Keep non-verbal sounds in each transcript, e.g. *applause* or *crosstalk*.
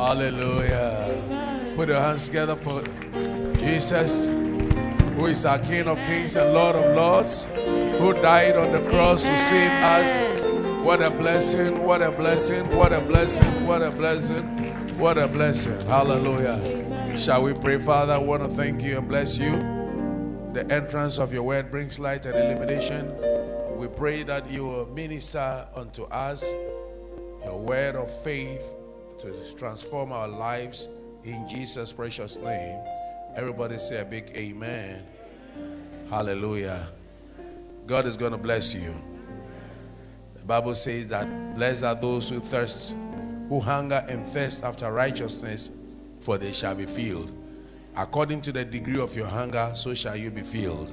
Hallelujah. Put your hands together for Jesus, who is our King of kings and Lord of lords, who died on the cross to save us. What a blessing, what a blessing, what a blessing, what a blessing, what a blessing. Hallelujah. Shall we pray, Father? I want to thank you and bless you. The entrance of your word brings light and illumination. We pray that you will minister unto us your word of faith to transform our lives in Jesus' precious name. Everybody say a big amen. Hallelujah. God is going to bless you. The Bible says that blessed are those who thirst, who hunger and thirst after righteousness, for they shall be filled. According to the degree of your hunger, so shall you be filled.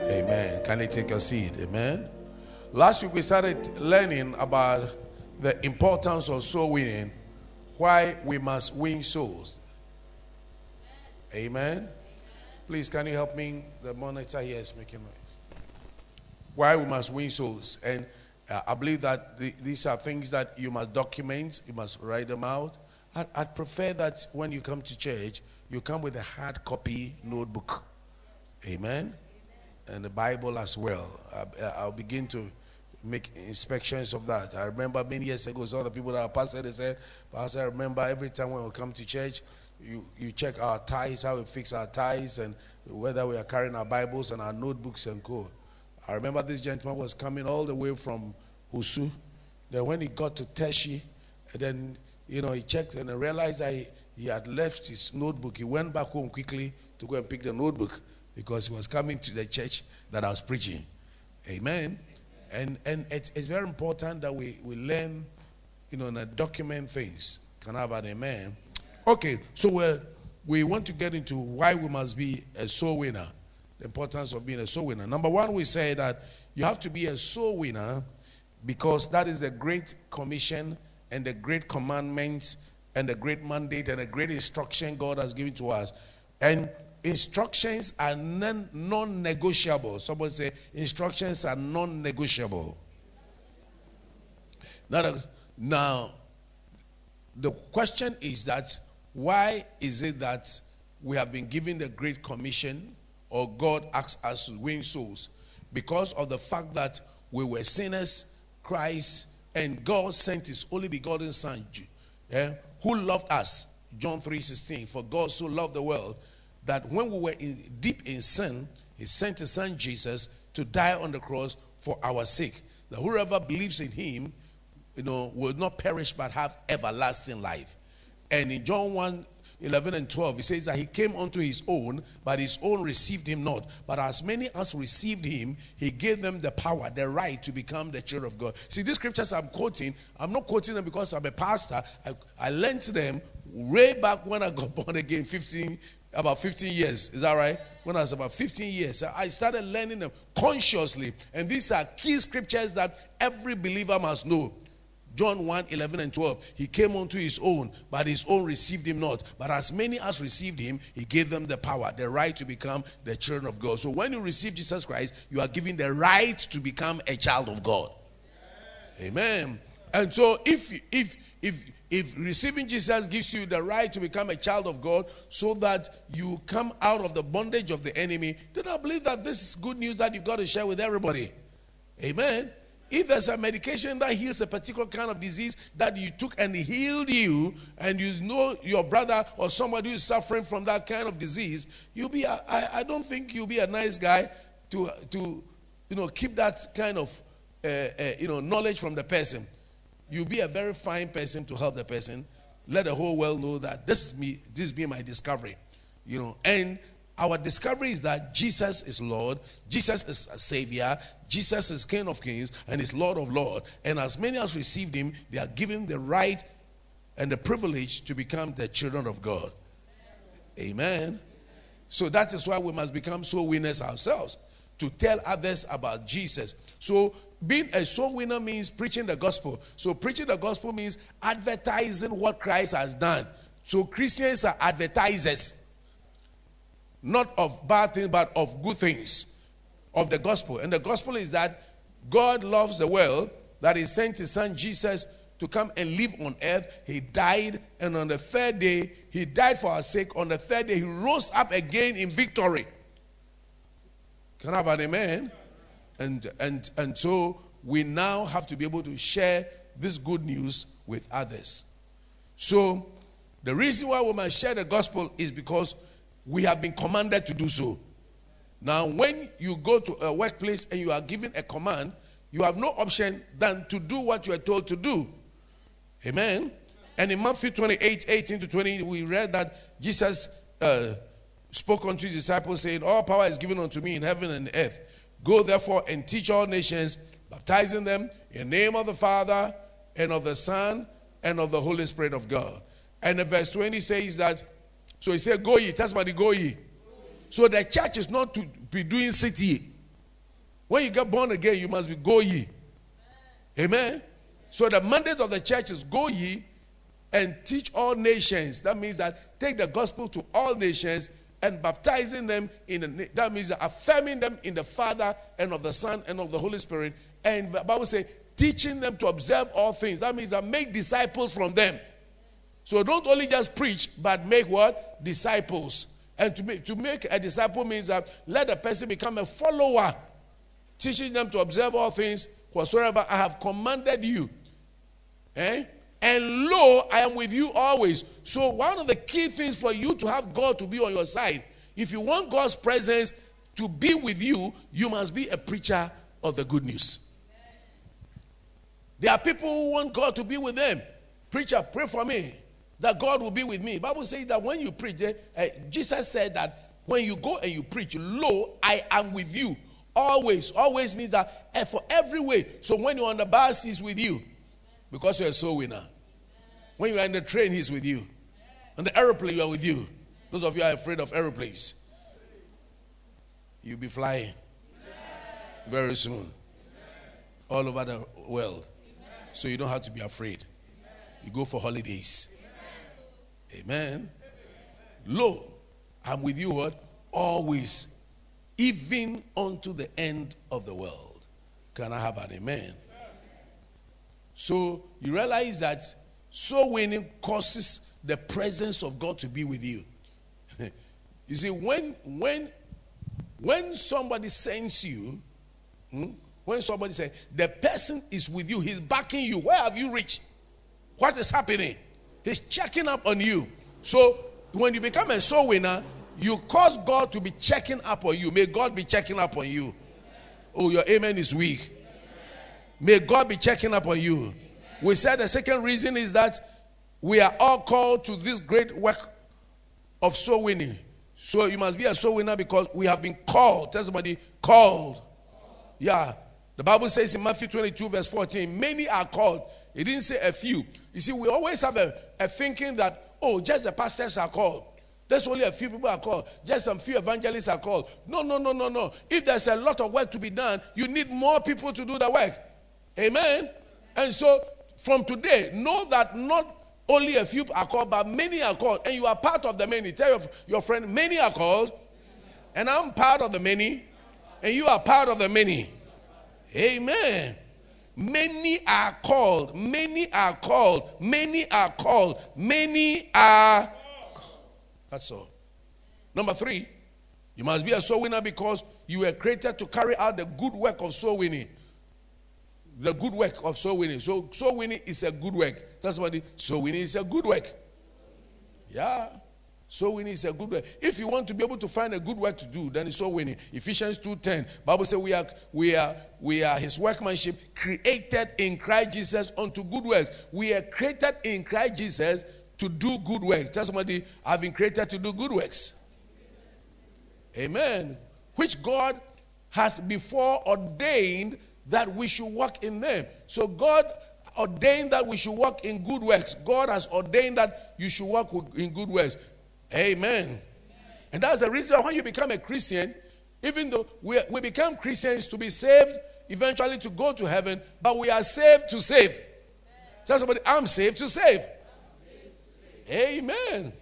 Amen. Can you take your seat? Amen. Last week we started learning about the importance of soul winning, why we must win souls. Amen. Please, can you help me? The monitor here is making noise. Why we must win souls. And uh, I believe that the, these are things that you must document, you must write them out. I'd, I'd prefer that when you come to church, you come with a hard copy notebook. Amen. And the Bible as well. I, I'll begin to make inspections of that. I remember many years ago, some of the people that are pastor, they said, Pastor, I remember every time when we come to church, you, you check our ties, how we fix our ties, and whether we are carrying our Bibles and our notebooks and co. I remember this gentleman was coming all the way from Osu. Then when he got to Teshie, then, you know, he checked and realized that he, he had left his notebook. He went back home quickly to go and pick the notebook because he was coming to the church that I was preaching. Amen. And, and it's, it's very important that we, we learn, you know, and document things. Can I have an amen? Okay, so we we want to get into why we must be a soul winner, the importance of being a soul winner. Number one, we say that you have to be a soul winner because that is a great commission and a great commandment and a great mandate and a great instruction God has given to us. And instructions are non negotiable. Someone say, instructions are non negotiable. Now, now, the question is that why is it that we have been given the Great Commission or God asks us to win souls? Because of the fact that we were sinners, Christ, and God sent his only begotten Son, eh, who loved us. John 3:16. For God so loved the world that when we were in, deep in sin, he sent his son Jesus to die on the cross for our sake. That whoever believes in him, you know, will not perish but have everlasting life. And in John 1 11 and 12, he says that he came unto his own, but his own received him not. But as many as received him, he gave them the power, the right to become the children of God. See, these scriptures I'm quoting, I'm not quoting them because I'm a pastor. I, I learned them way back when I got *laughs* born again, 15, about 15 years. Is that right? When I was about 15 years, I started learning them consciously. And these are key scriptures that every believer must know. John 1 11 and 12. He came unto his own, but his own received him not. But as many as received him, he gave them the power, the right to become the children of God. So when you receive Jesus Christ, you are given the right to become a child of God. Amen. And so if if if if receiving Jesus gives you the right to become a child of God so that you come out of the bondage of the enemy, then I believe that this is good news that you've got to share with everybody. Amen. If there's a medication that heals a particular kind of disease that you took and healed you, and you know your brother or somebody who is suffering from that kind of disease, you'll be—I don't think you'll be a nice guy to to you know keep that kind of uh, uh, you know knowledge from the person you'll be a very fine person to help the person. Let the whole world know that this is me, this be my discovery. You know, and our discovery is that Jesus is Lord, Jesus is a Savior, Jesus is King of Kings, and is Lord of Lords. And as many as received Him, they are given the right and the privilege to become the children of God. Amen. So that is why we must become soul winners ourselves to tell others about Jesus. So being a soul winner means preaching the gospel. So preaching the gospel means advertising what Christ has done. So Christians are advertisers, not of bad things, but of good things of the gospel. And the gospel is that God loves the world, that He sent His Son Jesus to to come and live on earth. He died, and on the third day, he died for our sake. On the third day, he rose up again in victory. Can I have an amen? And, and, and so we now have to be able to share this good news with others. So, the reason why we must share the gospel is because we have been commanded to do so. Now, when you go to a workplace and you are given a command, you have no option than to do what you are told to do. Amen. And in Matthew 28 18 to 20, we read that Jesus uh, spoke unto his disciples, saying, All power is given unto me in heaven and earth. Go therefore and teach all nations, baptizing them in the name of the Father and of the Son and of the Holy Spirit of God. And the verse 20 says that, so he said, Go ye, tell somebody, go ye. So the church is not to be doing city. When you get born again, you must be go ye. Amen. So the mandate of the church is go ye and teach all nations. That means that take the gospel to all nations and baptizing them in the, that means affirming them in the Father and of the Son and of the Holy Spirit. And the Bible says teaching them to observe all things. That means that make disciples from them. So don't only just preach, but make what? Disciples. And to make, to make a disciple means that let a person become a follower, teaching them to observe all things whatsoever I have commanded you. Eh? And lo, I am with you always. So, one of the key things for you to have God to be on your side, if you want God's presence to be with you, you must be a preacher of the good news. There are people who want God to be with them. Preacher, pray for me that God will be with me. Bible says that when you preach, uh, Jesus said that when you go and you preach, lo, I am with you. Always, always means that uh, for every way. So when you're on the bus, he's with you because you're a soul winner. When you're in the train, he's with you. On the aeroplane, you are with you. Those of you are afraid of aeroplanes. You'll be flying very soon all over the world. So you don't have to be afraid. You go for holidays. Amen. Lo, I'm with you what? Always, even unto the end of the world. Can I have an amen? So you realize that so winning causes the presence of God to be with you. *laughs* you see, when when when somebody sends you, hmm, when somebody says the person is with you, he's backing you. Where have you reached? What is happening? He's checking up on you. So when you become a soul winner, you cause God to be checking up on you. May God be checking up on you. Oh, your amen is weak. May God be checking up on you. We said the second reason is that we are all called to this great work of soul winning. So you must be a soul winner because we have been called. Tell somebody, called. Yeah. The Bible says in Matthew 22, verse 14, many are called. It didn't say a few. You see, we always have a, a thinking that, oh, just the pastors are called. There's only a few people are called. Just some few evangelists are called. No, no, no, no, no. If there's a lot of work to be done, you need more people to do the work. Amen. And so from today, know that not only a few are called, but many are called. And you are part of the many. Tell your, your friend, many are called. And I'm part of the many. And you are part of the many. Amen. Many are called. Many are called. Many are called. Many are. That's all. Number three, you must be a soul winner because you were created to carry out the good work of soul winning. The good work of soul winning. So, soul winning is a good work. That's what soul winning is a good work. Yeah. Soul winning is a good work. If you want to be able to find a good work to do, then it's soul winning. Ephesians 2:10. Bible says we are we are we are his workmanship created in Christ Jesus unto good works. We are created in Christ Jesus to do good works. Tell somebody, I've been created to do good works. Amen. Which God has before ordained that we should walk in them. So God ordained that we should walk in good works. God has ordained that you should walk in good works. Amen. And that's the reason why you become a Christian, even though we, we become Christians to be saved, eventually to go to heaven, but we are saved to save. Tell somebody, I'm saved to save. Amen.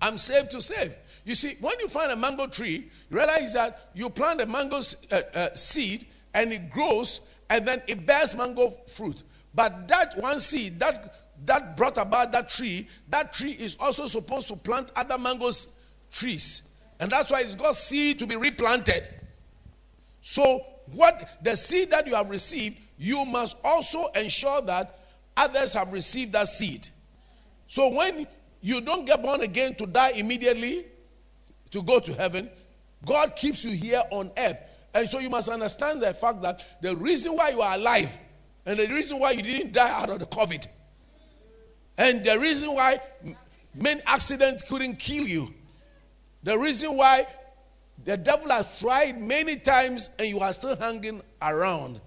I'm saved to save. You see, when you find a mango tree, you realize that you plant a mango uh, uh, seed and it grows and then it bears mango fruit. But that one seed that that brought about that tree, that tree is also supposed to plant other mangoes trees. And that's why it's got seed to be replanted. So, what the seed that you have received, you must also ensure that others have received that seed. So, when you don't get born again to die immediately to go to heaven, God keeps you here on earth. And so, you must understand the fact that the reason why you are alive and the reason why you didn't die out of the COVID, and the reason why many accidents couldn't kill you, the reason why the devil has tried many times and you are still hanging around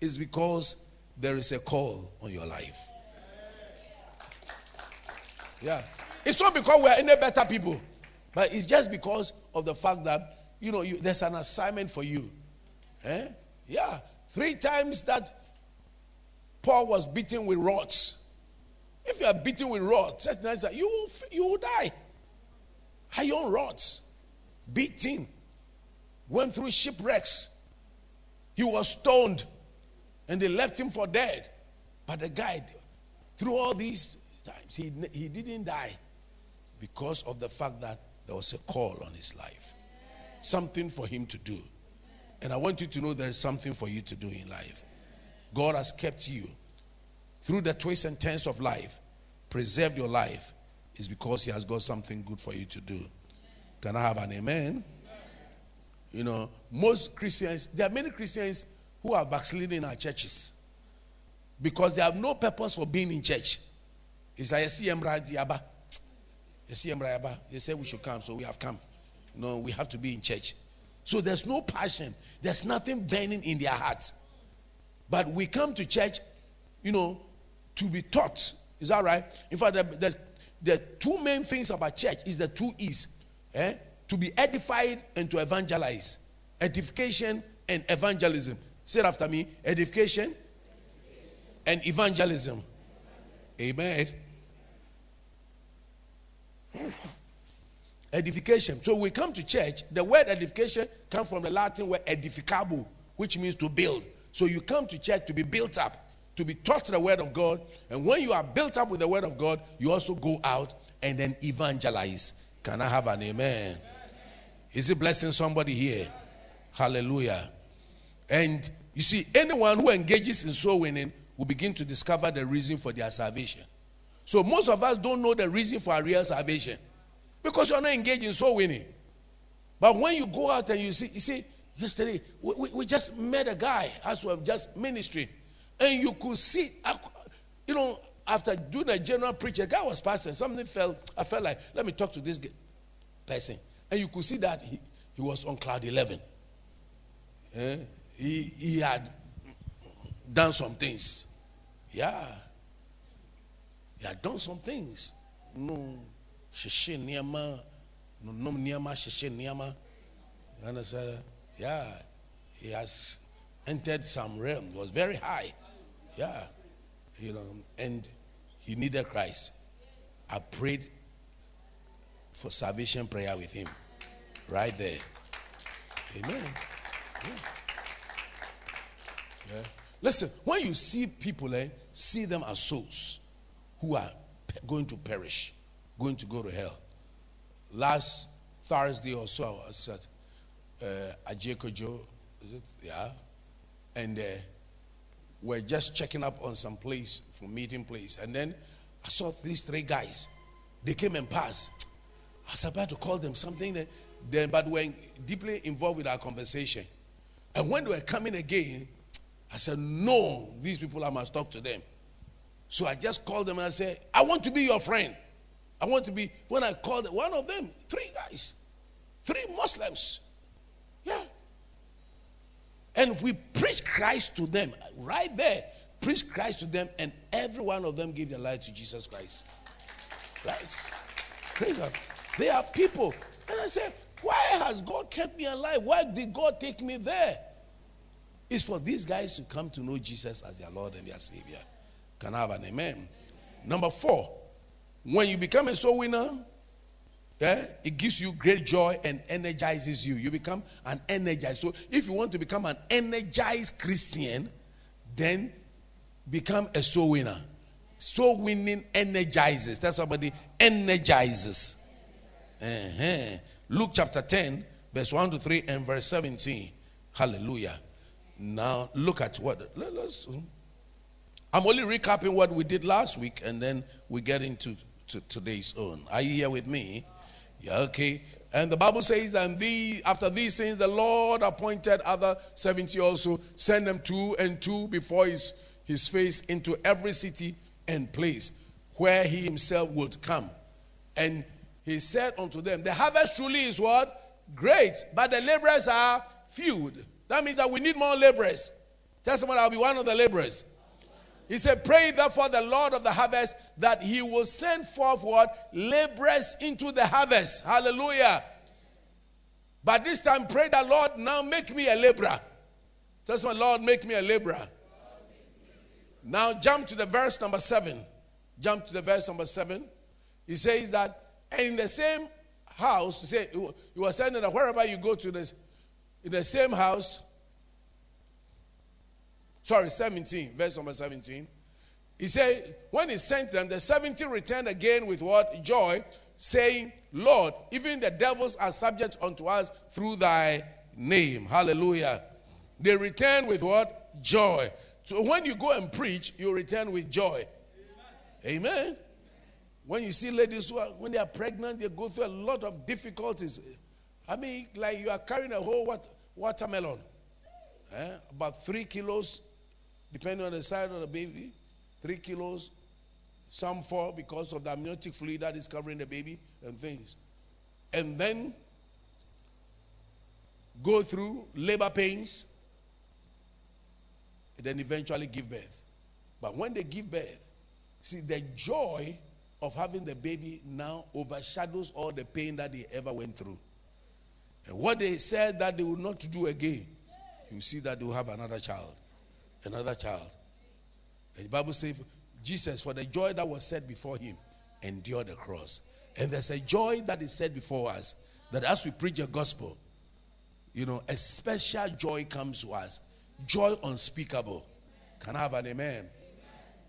is because there is a call on your life. Yeah. It's not because we are any better people, but it's just because of the fact that, you know, you, there's an assignment for you. Eh? Yeah. Three times that Paul was beaten with rods. If you are beaten with rods, that you will, you will die. Iron rods, beaten, went through shipwrecks. He was stoned and they left him for dead. But the guy, through all these times, he, he didn't die because of the fact that there was a call on his life, something for him to do. And I want you to know there's something for you to do in life. God has kept you through the twists and turns of life, preserved your life, is because He has got something good for you to do. Can I have an amen? You know, most Christians, there are many Christians who are backsliding in our churches because they have no purpose for being in church. It's like, I see, Yaba. You say we should come, so we have come. No, we have to be in church. So there's no passion, there's nothing burning in their hearts. But we come to church, you know, to be taught. Is that right? In fact, the, the, the two main things about church is the two E's. Eh? To be edified and to evangelize. Edification and evangelism. Say it after me. Edification and evangelism. Amen. Edification. So we come to church. The word edification comes from the Latin word edificabo, which means to build. So you come to church to be built up to be taught the word of God. And when you are built up with the word of God, you also go out and then evangelize. Can I have an amen? Is it blessing somebody here? Hallelujah. And you see, anyone who engages in soul winning will begin to discover the reason for their salvation. So most of us don't know the reason for our real salvation because you're not engaged in soul winning. But when you go out and you see, you see, yesterday we, we, we just met a guy as well, just ministry. And you could see, you know, after doing a general preach, a guy was passing, something felt, I felt like, let me talk to this person. And you could see that he, he was on cloud 11. Eh? He, he had done some things. Yeah. He had done some things. No, sheshe niyama, no nom niyama, sheshe niyama. You understand? Yeah. He has entered some realm. It was very high. Yeah. You know, and he needed Christ. I prayed for salvation prayer with him. Right there. Amen. Yeah. yeah. Listen, when you see people, eh, see them as souls who are going to perish, going to go to hell. Last Thursday or so, I was at uh, Adjei Kojo, is it? Yeah. And uh, were just checking up on some place for meeting place. And then I saw these three guys. They came and passed. I was about to call them something that then but were deeply involved with our conversation. And when they were coming again, I said, No, these people I must talk to them. So I just called them and I said, I want to be your friend. I want to be when I called one of them, three guys, three Muslims. Yeah. And we preach Christ to them right there. Preach Christ to them, and every one of them give their life to Jesus Christ. Right? Praise God. They are people. And I said, Why has God kept me alive? Why did God take me there? It's for these guys to come to know Jesus as their Lord and their Savior. Can I have an amen? Number four, when you become a soul winner, yeah, it gives you great joy and energizes you. You become an energized. So if you want to become an energized Christian, then become a soul winner. Soul winning energizes. That's somebody energizes. Uh-huh. Luke chapter 10, verse 1 to 3 and verse 17. Hallelujah. Now look at what let us I'm only recapping what we did last week and then we get into to today's own. Are you here with me? Yeah, okay. And the Bible says, and the after these things, the Lord appointed other 70 also, send them two and two before his, his face into every city and place where he himself would come. And he said unto them, The harvest truly is what? Great, but the laborers are few. That means that we need more laborers. Tell someone I'll be one of the laborers. He said, Pray therefore the Lord of the harvest that he will send forth what? Laborers into the harvest. Hallelujah. But this time, pray the Lord, now make me a laborer. Just my Lord, make me a laborer. Now jump to the verse number seven. Jump to the verse number seven. He says that, and in the same house, he said, he was saying that wherever you go to this, in the same house, sorry, 17, verse number 17. He said, when he sent them, the 70 returned again with what? Joy, saying, Lord, even the devils are subject unto us through thy name. Hallelujah. They return with what? Joy. So when you go and preach, you return with joy. Amen. Amen. When you see ladies who are, when they are pregnant, they go through a lot of difficulties. I mean, like you are carrying a whole what, watermelon, eh? about three kilos depending on the size of the baby, three kilos, some four because of the amniotic fluid that is covering the baby and things. And then go through labor pains, and then eventually give birth. But when they give birth, see, the joy of having the baby now overshadows all the pain that they ever went through. And what they said that they will not do again, you see that they will have another child another child. The Bible says, Jesus, for the joy that was set before him, endured the cross. And there's a joy that is set before us that as we preach the gospel, you know, a special joy comes to us. Joy unspeakable. Can I have an amen? amen?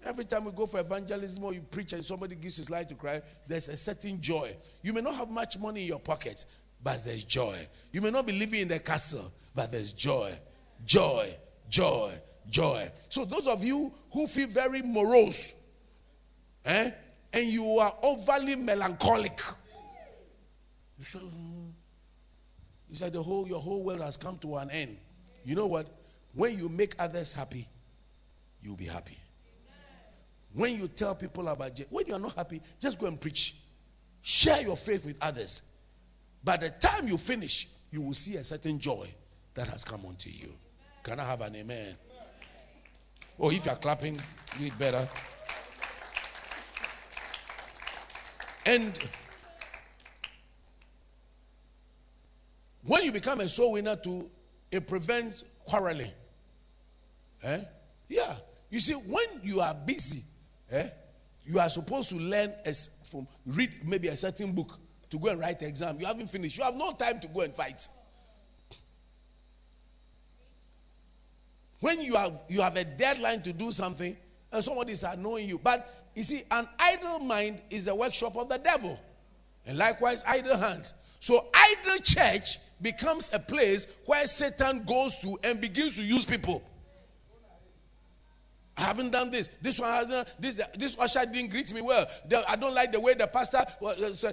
Every time we go for evangelism or you preach and somebody gives his life to Christ, there's a certain joy. You may not have much money in your pocket, but there's joy. You may not be living in the castle, but there's joy. Joy, joy, joy. So those of you who feel very morose, eh, and you are overly melancholic, you say, mm, the whole your whole world has come to an end. You know what? When you make others happy, you'll be happy. When you tell people about Jesus, when you are not happy, just go and preach. Share your faith with others. By the time you finish, you will see a certain joy that has come unto you. Can I have an amen? Oh, if you're clapping, do it better. And when you become a soul winner too, it prevents quarreling. Eh? Yeah. You see, when you are busy, eh, you are supposed to learn as from read maybe a certain book to go and write the exam. You haven't finished. You have no time to go and fight. When you have you have a deadline to do something and somebody is annoying you. But you see, an idle mind is a workshop of the devil. And likewise, idle hands. So idle church becomes a place where Satan goes to and begins to use people. I haven't done this. This one has done this. This usher didn't greet me well. The, I don't like the way the pastor was uh,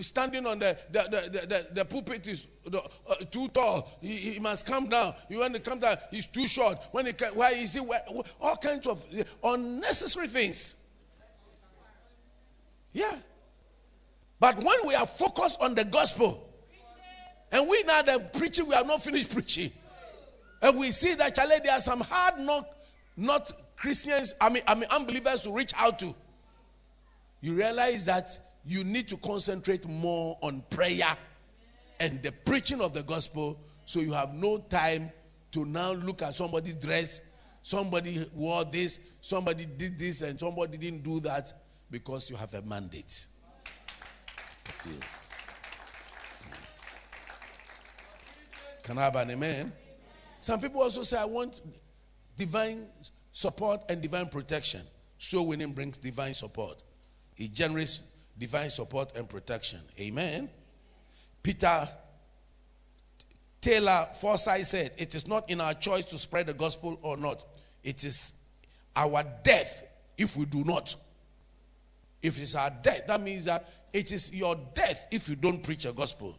standing on the the, the, the, the pulpit is uh, too tall. He, he, must come down. You want to come down, he's too short. When he why is he all kinds of unnecessary things? Yeah. But when we are focused on the gospel, and we now the preaching, we are not finished preaching, and we see that Charlie, there are some hard knock, not Christians, I mean, I mean unbelievers to reach out to, you realize that you need to concentrate more on prayer and the preaching of the gospel so you have no time to now look at somebody's dress. Somebody wore this, somebody did this, and somebody didn't do that because you have a mandate. Can I have an amen? Some people also say, I want divine support and divine protection. So winning brings divine support. It generates divine support and protection. Amen. Peter Taylor Forsyth said, It is not in our choice to spread the gospel or not. It is our death if we do not. If it's our death, that means that it is your death if you don't preach a gospel.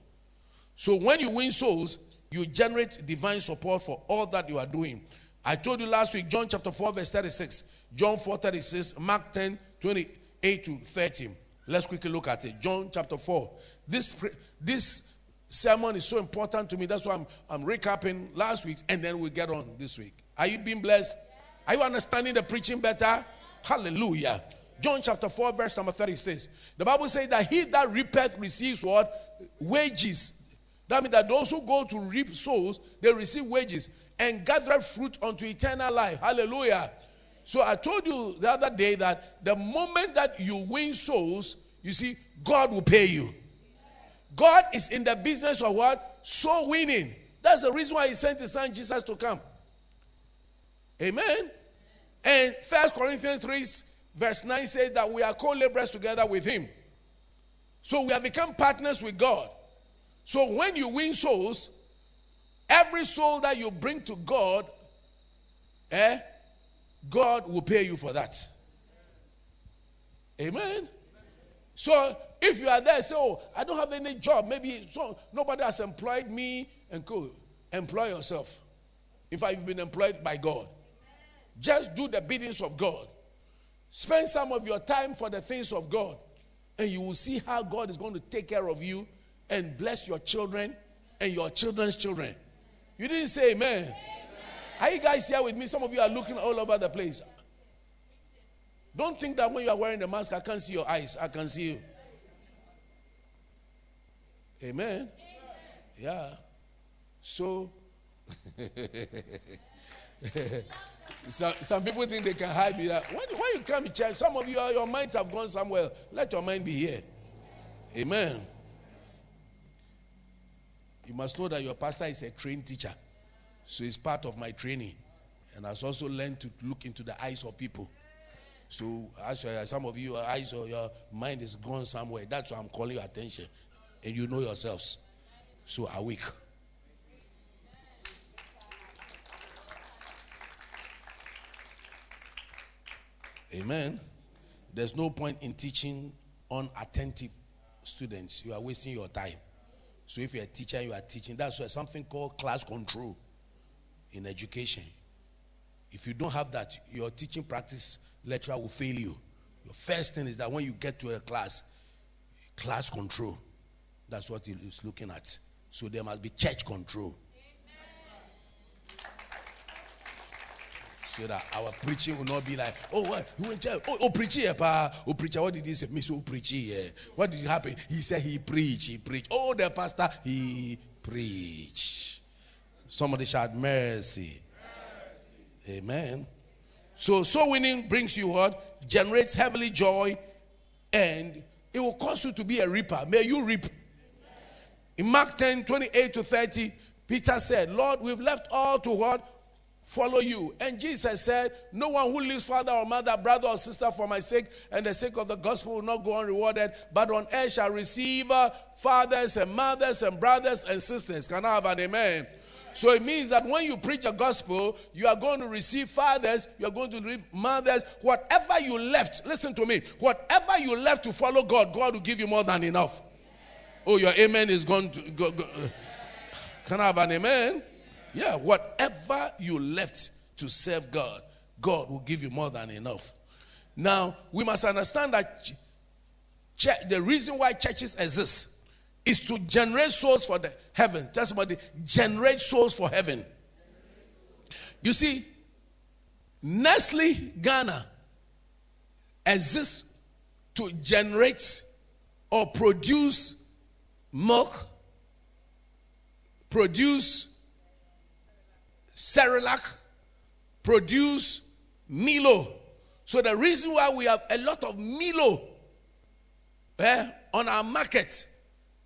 So when you win souls, you generate divine support for all that you are doing. I told you last week, John chapter 4, verse 36, John 4, 36, Mark 10, 28 to 30. Let's quickly look at it. John chapter 4. This, this sermon is so important to me. That's why I'm, I'm recapping last week, and then we get on this week. Are you being blessed? Are you understanding the preaching better? Hallelujah. John chapter 4, verse number 36. The Bible says that he that reapeth receives what? Wages. That means that those who go to reap souls, they receive wages and gather fruit unto eternal life. Hallelujah. So I told you the other day that the moment that you win souls, you see, God will pay you. God is in the business of what? Soul winning. That's the reason why he sent his son Jesus to come. Amen. And First Corinthians 3 verse 9 says that we are co-laborers together with him. So we have become partners with God. So when you win souls, every soul that you bring to God, eh, God will pay you for that. Amen. So if you are there, say, "Oh, I don't have any job. Maybe so nobody has employed me," and go employ yourself. If I've been employed by God, just do the biddings of God. Spend some of your time for the things of God, and you will see how God is going to take care of you and bless your children and your children's children. You didn't say amen. amen. Are you guys here with me? Some of you are looking all over the place. Don't think that when you are wearing the mask, I can't see your eyes. I can see you. Amen. amen. Yeah. So, *laughs* some, some people think they can hide me. When, when you come to church, some of you, your minds have gone somewhere. Let your mind be here. Amen. You must know that your pastor is a trained teacher. So it's part of my training. And I've also learned to look into the eyes of people. So as some of you, your eyes or your mind is gone somewhere. That's why I'm calling your attention. And you know yourselves. So awake. Amen. There's no point in teaching unattentive students. You are wasting your time. So if you're a teacher, you are teaching. That's why something called class control in education. If you don't have that, your teaching practice lecturer will fail you. Your first thing is that when you get to a class, class control. That's what is looking at. So there must be church control. So that our preaching will not be like, oh, what? You went Oh, oh, preaching here, pa. Oh, preacher, what did he say? Me so oh, preaching here. What did happen? He said he preached. He preached. Oh, the pastor, he preached. Somebody shout mercy. mercy. Amen. So, soul winning brings you what? Generates heavenly joy, and it will cause you to be a reaper. May you reap. In Mark 10 28 to 30, Peter said, Lord, we've left all to what? Follow you. And Jesus said, No one who leaves father or mother, brother or sister for my sake and the sake of the gospel will not go unrewarded, but on earth shall receive uh, fathers and mothers and brothers and sisters. Can I have an amen? So it means that when you preach a gospel, you are going to receive fathers, you are going to receive mothers. Whatever you left, listen to me, whatever you left to follow God, God will give you more than enough. Oh, your amen is going to go. go. Can I have an amen? Yeah, whatever you left to serve God, God will give you more than enough. Now, we must understand that the reason why churches exist is to generate souls for the heaven. Tell somebody, generate souls for heaven. You see, Nestle Ghana exists to generate or produce milk, produce Cerelac produce Milo. So the reason why we have a lot of Milo eh, on our market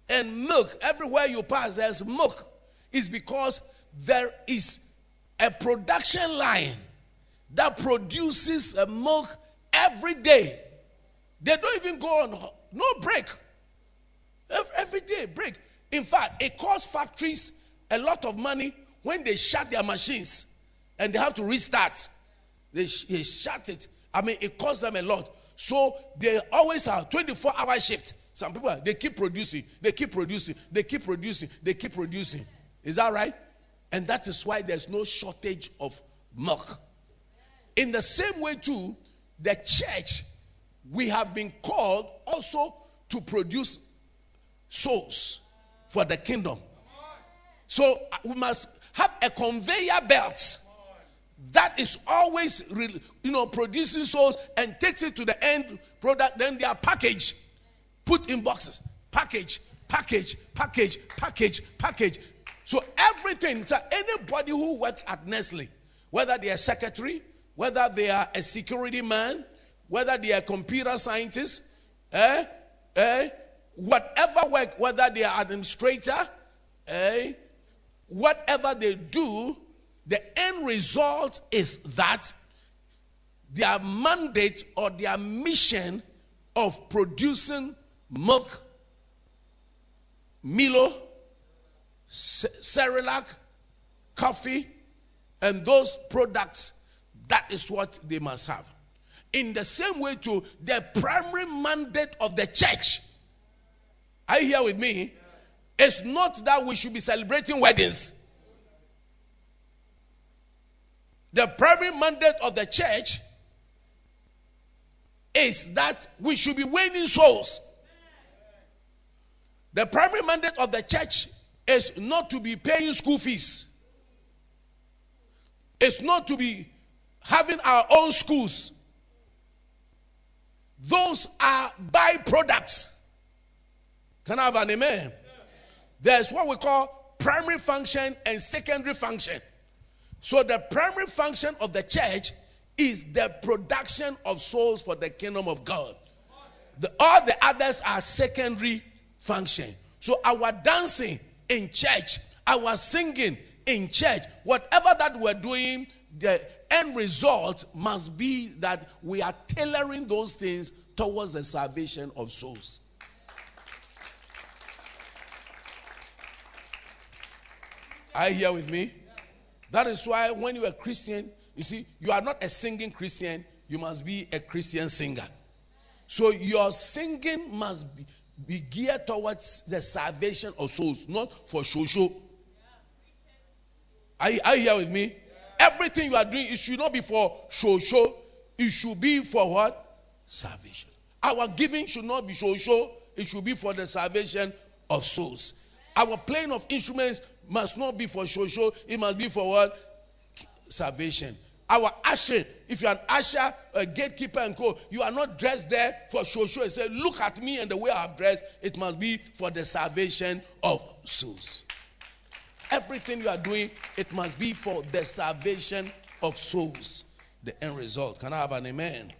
and milk everywhere you pass, there's milk, is because there is a production line that produces a milk every day. They don't even go on no break. Every day, break. In fact, it costs factories a lot of money when they shut their machines and they have to restart. They, they shut it. I mean, it costs them a lot. So they always have 24 hour shift. Some people, they keep producing, they keep producing, they keep producing, they keep producing. Is that right? And that is why there's no shortage of milk. In the same way, too, the church, we have been called also to produce souls for the kingdom. So uh, we must have a conveyor belt that is always you know producing souls and takes it to the end product then they are packaged put in boxes. Package package package package package. So everything so anybody who works at nestle whether they are secretary whether they are a security man whether they are computer scientists eh, eh, whatever work whether they are administrator eh, whatever they do the end result is that their mandate or their mission of producing milk, Milo, Cerelac, coffee, and those products, that is what they must have. In the same way, to the primary mandate of the church, are you here with me? It's not that we should be celebrating weddings. The primary mandate of the church is that we should be winning souls. The primary mandate of the church is not to be paying school fees. It's not to be having our own schools. Those are byproducts. Can I have an amen? There's what we call primary function and secondary function. So the primary function of the church is the production of souls for the kingdom of God. The, all the others are secondary function. So our dancing in church, our singing in church, whatever that we're doing, the end result must be that we are tailoring those things towards the salvation of souls. Are you here with me? That is why when you're a Christian, you see, you are not a singing Christian, you must be a Christian singer. So your singing must be, be geared towards the salvation of souls, not for show show. Are you, are you here with me? Everything you are doing, it should not be for show show. It should be for what? Salvation. Our giving should not be show show. It should be for the salvation of souls. Our playing of instruments must not be for show show, it must be for what? Salvation. Our usher, if you're an usher, a gatekeeper, and co, you are not dressed there for show show and say, Look at me and the way I have dressed. It must be for the salvation of souls. Everything you are doing, it must be for the salvation of souls. The end result. Can I have an amen?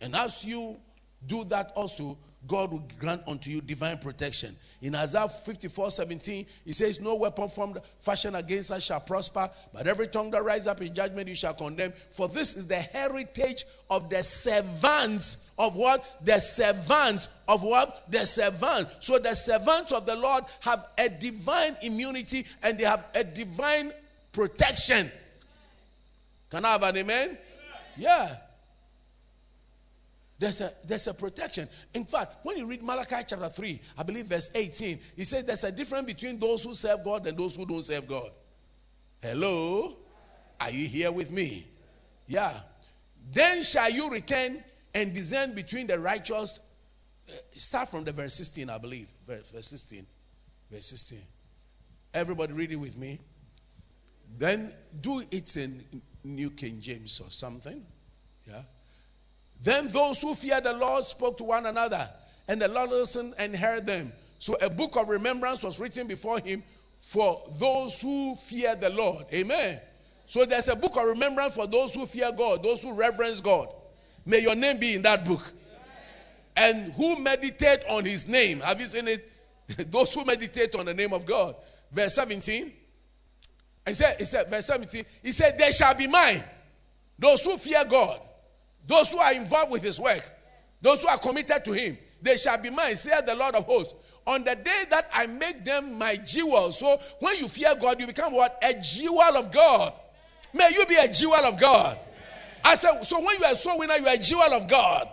And as you do that also, God will grant unto you divine protection. In Isaiah 54 17, he says, No weapon formed fashion against us shall prosper, but every tongue that rises up in judgment you shall condemn. For this is the heritage of the servants of what? The servants of what? The servants. So the servants of the Lord have a divine immunity and they have a divine protection. Can I have an amen? Yeah. There's a, there's a protection. In fact, when you read Malachi chapter 3, I believe verse 18, he says there's a difference between those who serve God and those who don't serve God. Hello? Are you here with me? Yeah. Then shall you return and discern between the righteous. Uh, start from the verse 16, I believe. Verse, verse 16. Verse 16. Everybody read it with me. Then do it in New King James or something. Yeah. Then those who feared the Lord spoke to one another, and the Lord listened and heard them. So a book of remembrance was written before him for those who fear the Lord. Amen. So there's a book of remembrance for those who fear God, those who reverence God. May your name be in that book. And who meditate on his name. Have you seen it? *laughs* those who meditate on the name of God. Verse 17. He said, he said, verse 17, he said, They shall be mine. those who fear God, those who are involved with his work, those who are committed to him, they shall be mine, saith the Lord of hosts. On the day that I make them my jewel. So when you fear God, you become what? A jewel of God. May you be a jewel of God. I said, so when you are a soul winner, you are a jewel of God.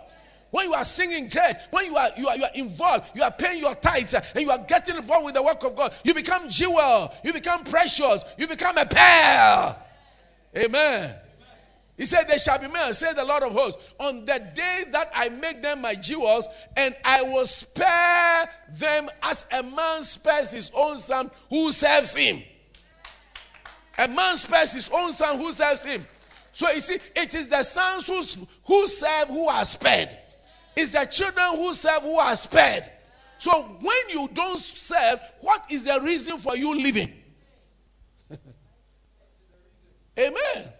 When you are singing church, when you are, you are you are involved, you are paying your tithes, uh, and you are getting involved with the work of God, you become jewel, you become precious, you become a pearl. Amen. He said, They shall be mine, say the Lord of hosts, on the day that I make them my jewels, and I will spare them as a man spares his own son who serves him. A man spares his own son who serves him. So you see, it is the sons who, who serve who are spared. It's the children who serve who are spared. So when you don't serve, what is the reason for you living? *laughs* Amen.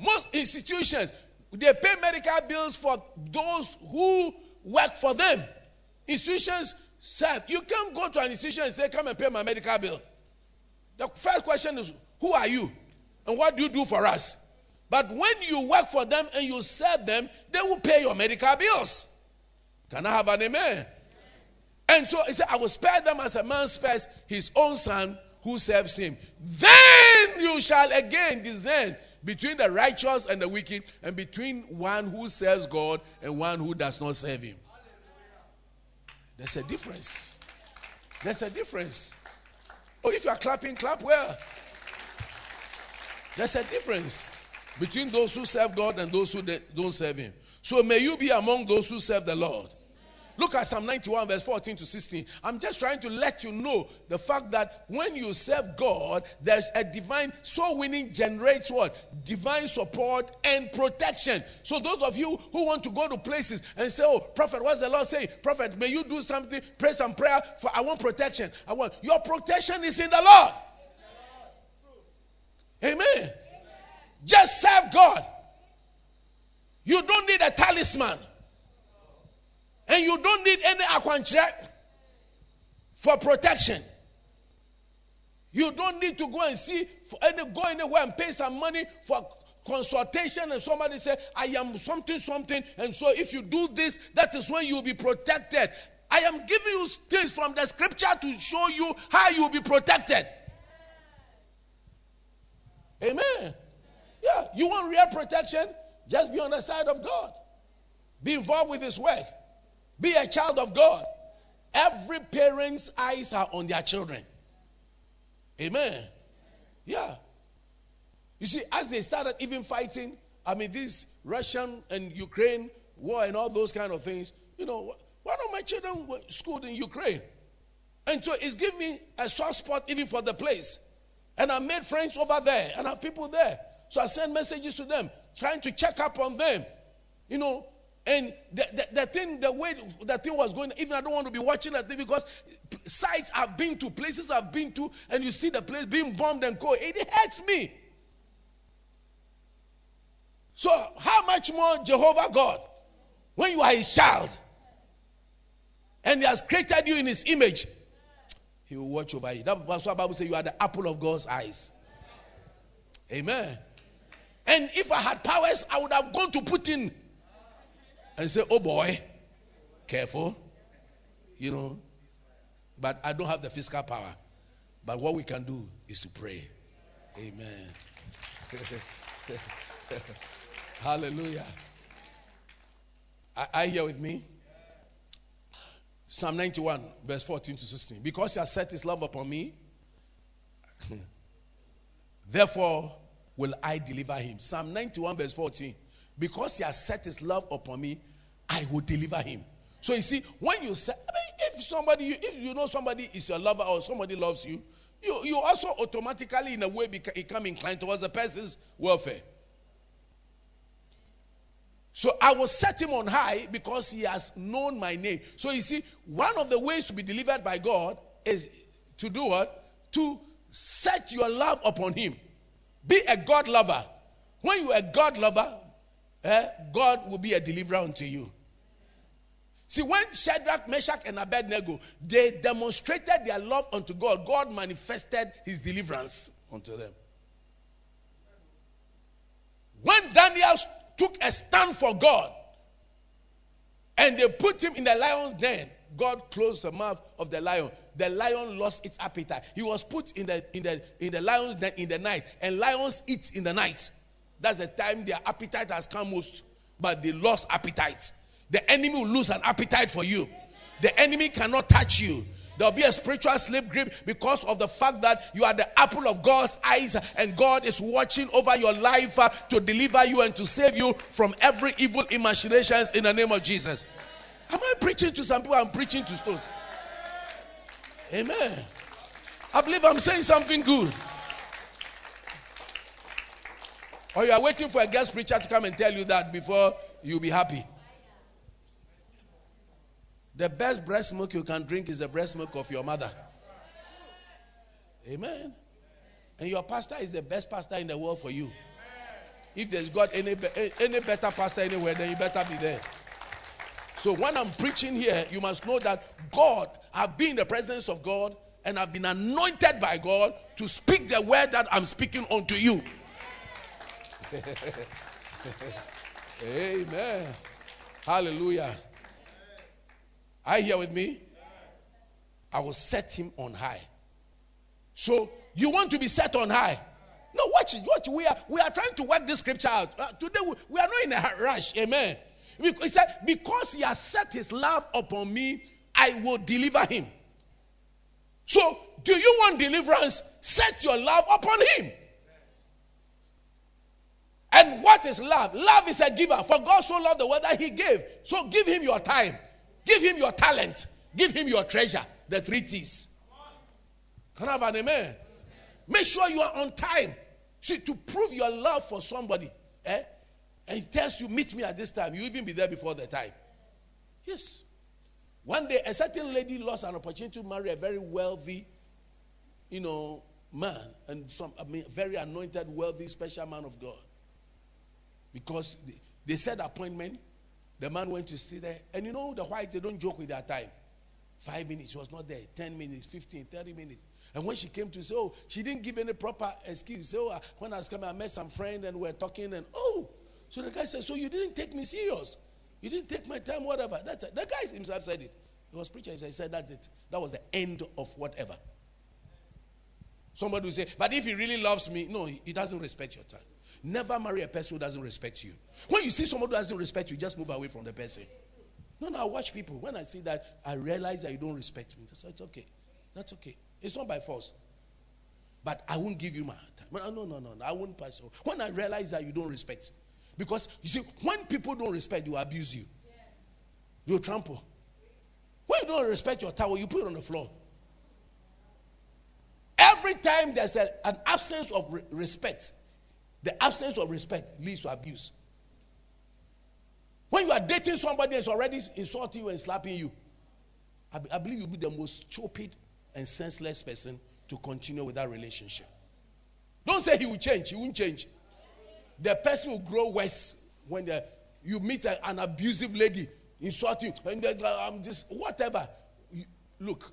Most institutions, they pay medical bills for those who work for them. Institutions serve. You can't go to an institution and say, Come and pay my medical bill. The first question is, Who are you? And what do you do for us? But when you work for them and you serve them, they will pay your medical bills. Can I have an amen? And so he said, I will spare them as a man spares his own son who serves him. Then you shall again discern between the righteous and the wicked, and between one who serves God and one who does not serve him. There's a difference. There's a difference. Oh, if you are clapping, clap well. There's a difference between those who serve God and those who don't serve him. So may you be among those who serve the Lord. Look at Psalm 91, verse 14 to 16. I'm just trying to let you know the fact that when you serve God, there's a divine soul winning generates what? Divine support and protection. So, those of you who want to go to places and say, Oh, Prophet, what's the Lord saying? Prophet, may you do something, pray some prayer for I want protection. I want your protection is in the Lord. Amen. Just serve God. You don't need a talisman. And you don't need any aquantre for protection. You don't need to go and see for any go anywhere and pay some money for consultation and somebody say I am something something and so if you do this that is when you will be protected. I am giving you things from the scripture to show you how you will be protected. Amen. Yeah, you want real protection? Just be on the side of God. Be involved with his work. Be a child of God. Every parent's eyes are on their children. Amen. Yeah. You see, as they started even fighting, I mean, this Russian and Ukraine war and all those kind of things, you know, one of my children were schooled in Ukraine. And so it's given me a soft spot even for the place. And I made friends over there and I have people there. So I send messages to them, trying to check up on them. You know, and the, the, the, thing, the way the thing was going, even I don't want to be watching that thing because sites I've been to, places I've been to, and you see the place being bombed and go, it hurts me. So, how much more Jehovah God when you are his child and he has created you in his image? He will watch over you. That's the Bible says you are the apple of God's eyes. Amen. And if I had powers, I would have gone to Putin and say, oh boy, careful, you know. But I don't have the physical power. But what we can do is to pray. Amen. *laughs* Hallelujah. Are, you here with me? Psalm 91, verse 14 to 16. Because he has set his love upon me, *laughs* therefore will I deliver him. Psalm 91, verse 14. Because he has set his love upon me, I will deliver him. So you see, when you say, I mean, if somebody, if you know somebody is your lover or somebody loves you, you, you also automatically, in a way, become inclined towards the person's welfare. So I will set him on high because he has known my name. So you see, one of the ways to be delivered by God is to do what? To set your love upon him. Be a God lover. When you are a God lover, eh, God will be a deliverer unto you. See, when Shadrach, Meshach, and Abednego they demonstrated their love unto God, God manifested his deliverance unto them. When Daniel took a stand for God and they put him in the lion's den, God closed the mouth of the lion. The lion lost its appetite. He was put in the in the in the lion's den in the night, and lions eat in the night. That's the time their appetite has come most, but they lost appetite. The enemy will lose an appetite for you. The enemy cannot touch you. There'll be a spiritual slip grip because of the fact that you are the apple of God's eyes and God is watching over your life uh, to deliver you and to save you from every evil imaginations in the name of Jesus. Am I preaching to some people? I'm preaching to stones. Amen. I believe I'm saying something good. Or you are waiting for a guest preacher to come and tell you that before you'll be happy. The best breast milk you can drink is the breast milk of your mother. Amen. And your pastor is the best pastor in the world for you. If there's got any, any better pastor anywhere, then you better be there. So when I'm preaching here, you must know that God, I've been in the presence of God and I've been anointed by God to speak the word that I'm speaking unto you. *laughs* Amen. Hallelujah. Are you here with me? I will set him on high. So you want to be set on high? No, watch it. Watch. We are we are trying to work this scripture out. Uh, today we, we are not in a rush. Amen. He said, Because he has set his love upon me, I will deliver him. So, do you want deliverance? Set your love upon him. And what is love? Love is a giver. For God so loved the world that he gave. So give him your time. Give him your talent. Give him your treasure. The three T's. Can I have an amen? Make sure you are on time. To prove your love for somebody. Eh? And he tells you, meet me at this time. You even be there before the time. Yes. One day, a certain lady lost an opportunity to marry a very wealthy, you know, man, and some I mean, very anointed, wealthy, special man of God. Because they, they said appointment, the man went to see there, and you know the whites they don't joke with their time. Five minutes, she was not there. Ten minutes, 15, 30 minutes. And when she came to say, oh, she didn't give any proper excuse. Say, oh, uh, when I was coming, I met some friend and we we're talking, and oh, so the guy said, So you didn't take me serious. You didn't take my time, whatever. That's it. The guy himself said it. He was preaching. He said, That's it. That was the end of whatever. Somebody will say, But if he really loves me, no, he doesn't respect your time. Never marry a person who doesn't respect you. When you see someone who doesn't respect you, just move away from the person. No, no, I watch people. When I see that, I realize that you don't respect me. So it's okay. That's okay. It's not by force. But I won't give you my time. Uh, no, no, no, no. I won't pass. When I realize that you don't respect, because you see, when people don't respect you, abuse you. You trample. When you don't respect your towel, you put it on the floor. Every time there's a, an absence of re- respect, the absence of respect leads to abuse. When you are dating somebody that's already insulting you and slapping you, I, I believe you'll be the most stupid and senseless person to continue with that relationship. Don't say he will change, he won't change the person will grow worse when the, you meet a, an abusive lady insult you and just whatever. You, look,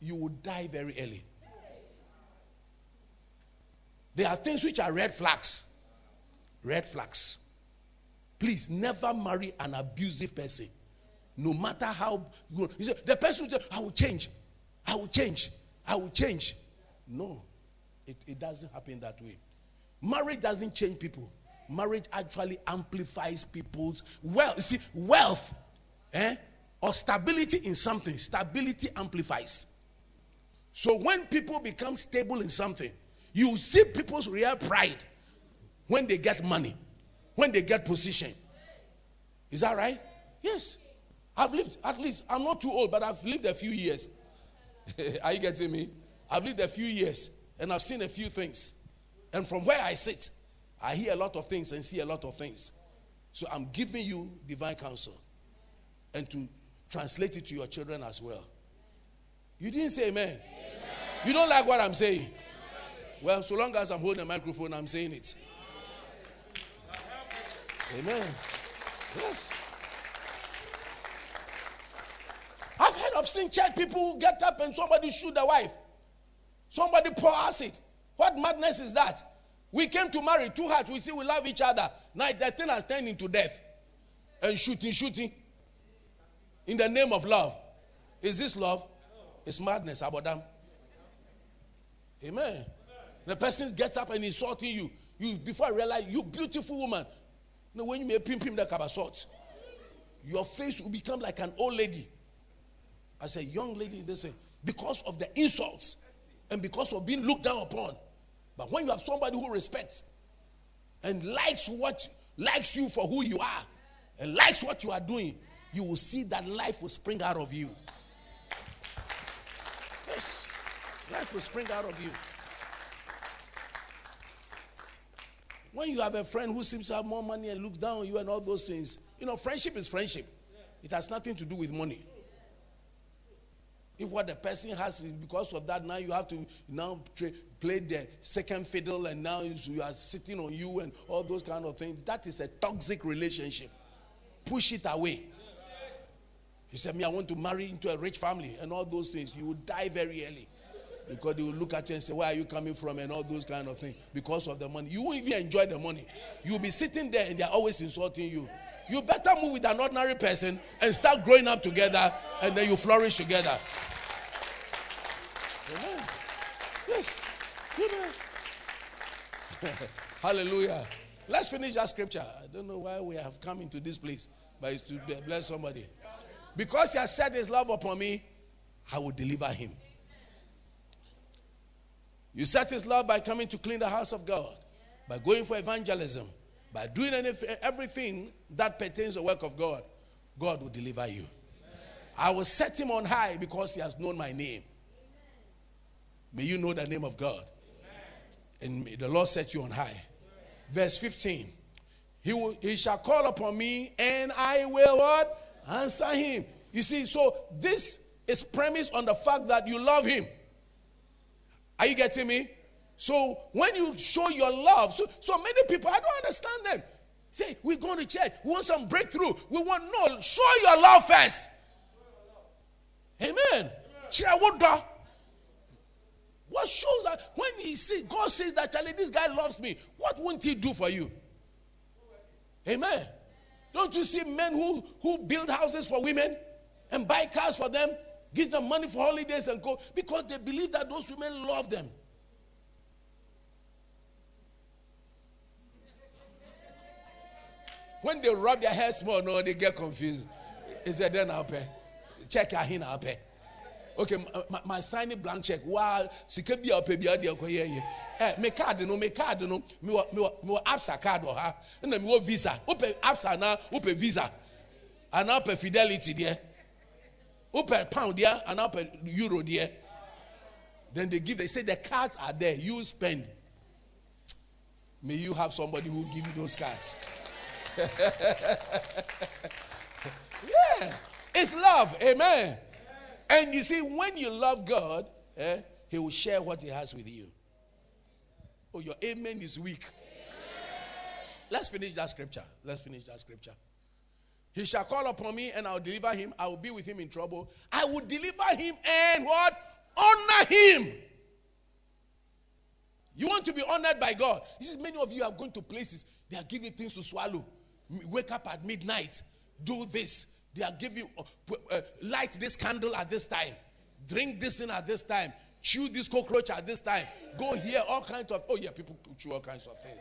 you will die very early. There are things which are red flags. Red flags. Please never marry an abusive person. No matter how you, you say, the person will say, I will change. I will change. I will change. No, it, it doesn't happen that way. Marriage doesn't change people marriage actually amplifies people's wealth. You see, wealth eh, or stability in something, stability amplifies. So when people become stable in something, you see people's real pride when they get money, when they get position. Is that right? Yes. I've lived, at least, I'm not too old, but I've lived a few years. *laughs* Are you getting me? I've lived a few years and I've seen a few things. And from where I sit, I hear a lot of things and see a lot of things. So I'm giving you divine counsel and to translate it to your children as well. You didn't say amen. amen. You don't like what I'm saying? Well, so long as I'm holding a microphone, I'm saying it. Amen. Yes. I've heard of seen church people who get up and somebody shoot their wife. Somebody pour acid. What madness is that? We came to marry two hearts. We see we love each other. Now that thing has turned into death and shooting, shooting in the name of love. Is this love? It's madness, Abodam. Amen. The person gets up and insulting you. You before I realize you beautiful woman. Know, when you may pimp him the cabasot, your face will become like an old lady. I say, young lady, they say, because of the insults and because of being looked down upon. But when you have somebody who respects and likes what likes you for who you are and likes what you are doing, you will see that life will spring out of you. Yes, life will spring out of you. When you have a friend who seems to have more money and looks down on you and all those things, you know, friendship is friendship. It has nothing to do with money. If what the person has is because of that, now you have to now tra- play the second fiddle and now you are sitting on you and all those kind of things. That is a toxic relationship. Push it away. You say, Me, I want to marry into a rich family and all those things. You will die very early because they will look at you and say, Where are you coming from? and all those kind of things because of the money. You won't even enjoy the money. You'll be sitting there and they're always insulting you. You better move with an ordinary person and start growing up together and then you flourish together. Amen. Yes. Amen. *laughs* Hallelujah. Let's finish that scripture. I don't know why we have come into this place, but it's to bless somebody. Because he has set his love upon me, I will deliver him. You set his love by coming to clean the house of God, by going for evangelism, by doing anything, everything that pertains to the work of God. God will deliver you. I will set him on high because he has known my name. May you know the name of God. And may the Lord set you on high. Verse 15. He, will, he shall call upon me and I will what? Answer him. You see, so this is premised on the fact that you love him. Are you getting me? So when you show your love, so, so many people, I don't understand them. Say, we're going to church. We want some breakthrough. We want, no, show your love first. Amen. Amen. What shows that when he sees God says that Charlie, this guy loves me, what won't he do for you? Amen. Don't you see men who, who build houses for women and buy cars for them, give them money for holidays and go because they believe that those women love them. When they rub their head small, no, they get confused. Is it then I'll pay? Check your hand, I'll pay. Okay my, my signing blank check. Wow, a bi adi ɛkɔ yɛ yɛ ɛ me card no me card no. Me wɔ me wɔ me wɔ absa card wɔ ha. Ɛna me wɔ visa. Wopɛ absa na wopɛ visa. Ana wopɛ fidelity deɛ wopɛ pound there and ana wopɛ euro deɛ then they give they say the cards are there you spend may you have somebody who give you those cards *laughs* yeah it's love amen and you see, when you love God, eh, He will share what He has with you. Oh, your amen is weak. Let's finish that scripture. Let's finish that scripture. He shall call upon me and I'll deliver him. I will be with him in trouble. I will deliver him and what? Honor him. You want to be honored by God. You see, many of you are going to places, they are giving things to swallow. Wake up at midnight, do this, they are giving you, uh, uh, light this candle at this time, drink this in at this time, chew this cockroach at this time, go here, all kinds of, oh yeah, people chew all kinds of things.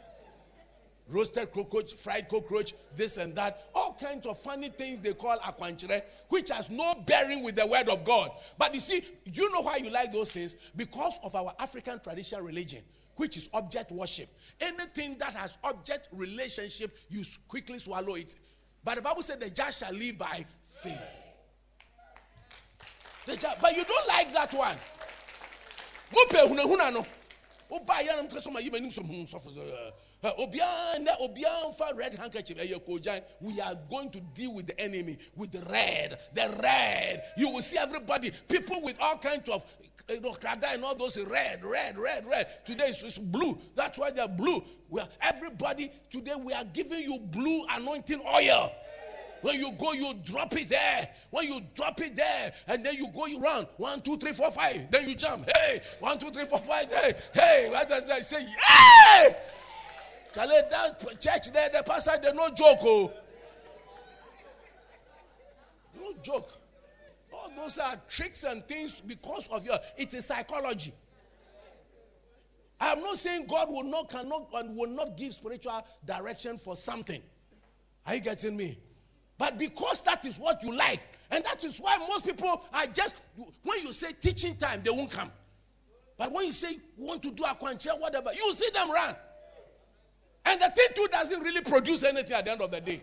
Roasted cockroach, fried cockroach, this and that, all kinds of funny things they call aquanchere, which has no bearing with the word of God. But you see, you know why you like those things? Because of our African traditional religion, which is object worship. Anything that has object relationship, you quickly swallow it but the Bible said the just shall live by faith. But you don't like that one. Red handkerchief we are going to deal with the enemy with the red the red you will see everybody people with all kinds of you know and all those red red red red today it's, blue that's why they're blue we are, everybody today we are giving you blue anointing oil when you go, you drop it there. When you drop it there, and then you go, you run. One, two, three, four, five. Then you jump. Hey, one, two, three, four, five. Hey, hey. What does that say? Hey! Charlie, that church there, the pastor, they no joke. Oh. No joke. All those are tricks and things because of your, it is psychology. I'm not saying God will not, cannot, and will not give spiritual direction for something. Are you getting me? But because that is what you like, and that is why most people are just, when you say teaching time, they won't come. But when you say you want to do a quantia, whatever, you see them run. And the thing too doesn't really produce anything at the end of the day.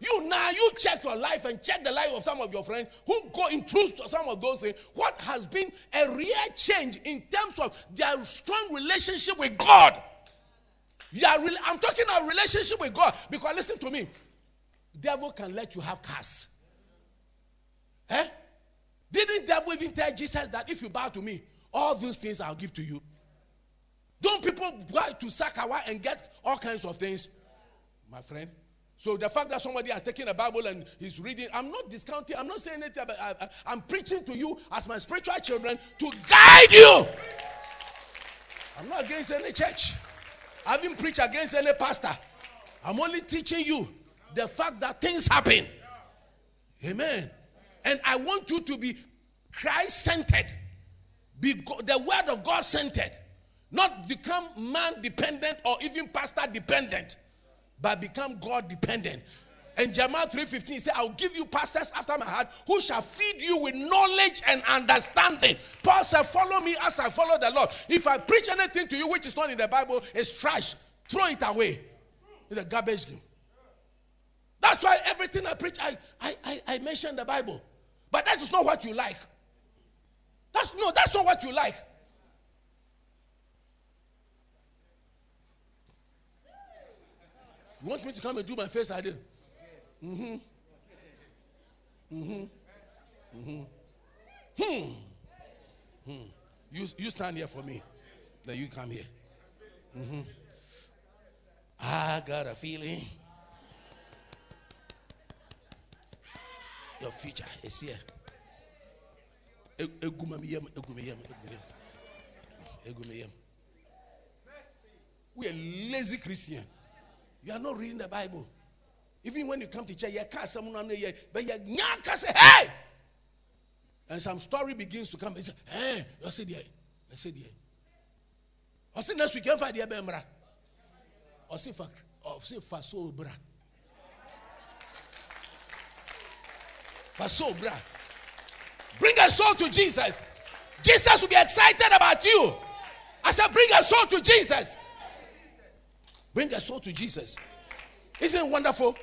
You now you check your life and check the life of some of your friends who go into some of those things. What has been a real change in terms of their strong relationship with God? Yeah, I'm talking about relationship with God because listen to me, devil can let you have cars. Eh? Didn't devil even tell Jesus that if you bow to me, all those things I'll give to you? Don't people go to Sakawa and get all kinds of things? My friend. So the fact that somebody has taken a Bible and he's reading, I'm not discounting, I'm not saying anything, but I, I'm preaching to you as my spiritual children to guide you. I'm not against any church. I haven't preached against any pastor. I'm only teaching you the fact that things happen. Amen. And I want you to be Christ centered, the word of God centered, not become man dependent or even pastor dependent, but become God dependent. And Jeremiah 3:15 he said, I'll give you pastors after my heart who shall feed you with knowledge and understanding. Paul said, Follow me as I follow the Lord. If I preach anything to you which is not in the Bible, it's trash. Throw it away. In the garbage bin. That's why everything I preach, I, I, I, I mention the Bible. But that is not what you like. That's no, that's not what you like. You want me to come and do my face? I do. Mm-hmm. Mm-hmm. Mm-hmm. Hmm. Hmm. You, you stand here for me. Then you come here. Mm-hmm. I got a feeling. Your future is here. We are lazy Christian. You are not reading the Bible. Even when you come to church, but you can't say, hey! And some story begins to come. Say, hey, I said, yeah. I said, yeah. I said, next week, you find the Bemra. I said, I said, Faso Bra. But so, bruh, bring a soul to Jesus. Jesus will be excited about you. I said, bring a soul to Jesus. Bring a soul to Jesus. Isn't it wonderful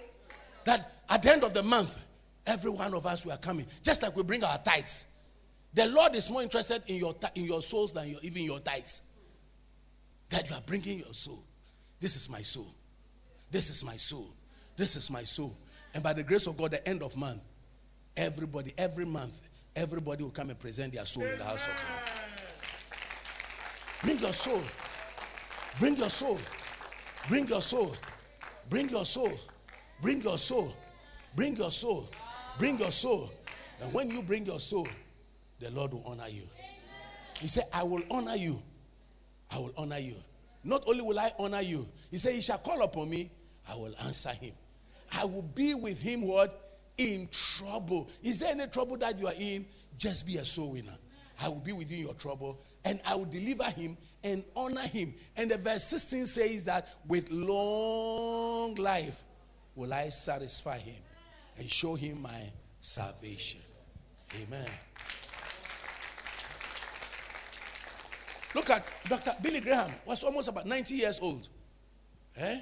that at the end of the month, every one of us we are coming, just like we bring our tithes. The Lord is more interested in your in your souls than your, even your tithes. That you are bringing your soul. This is my soul. This is my soul. This is my soul. And by the grace of God, the end of month, Everybody, every month, everybody will come and present their soul in the house of God. Bring your soul. Bring your soul. Bring your soul. Bring your soul. Bring your soul. Bring your soul. Bring your soul. And when you bring your soul, the Lord will honor you. He said, I will honor you. I will honor you. Not only will I honor you, he said, He shall call upon me, I will answer him. I will be with him, what? in trouble. Is there any trouble that you are in? Just be a soul winner. I will be with you in your trouble and I will deliver him and honor him. And the verse 16 says that with long life will I satisfy him and show him my salvation. Amen. Look at Dr. Billy Graham was almost about 90 years old. Eh?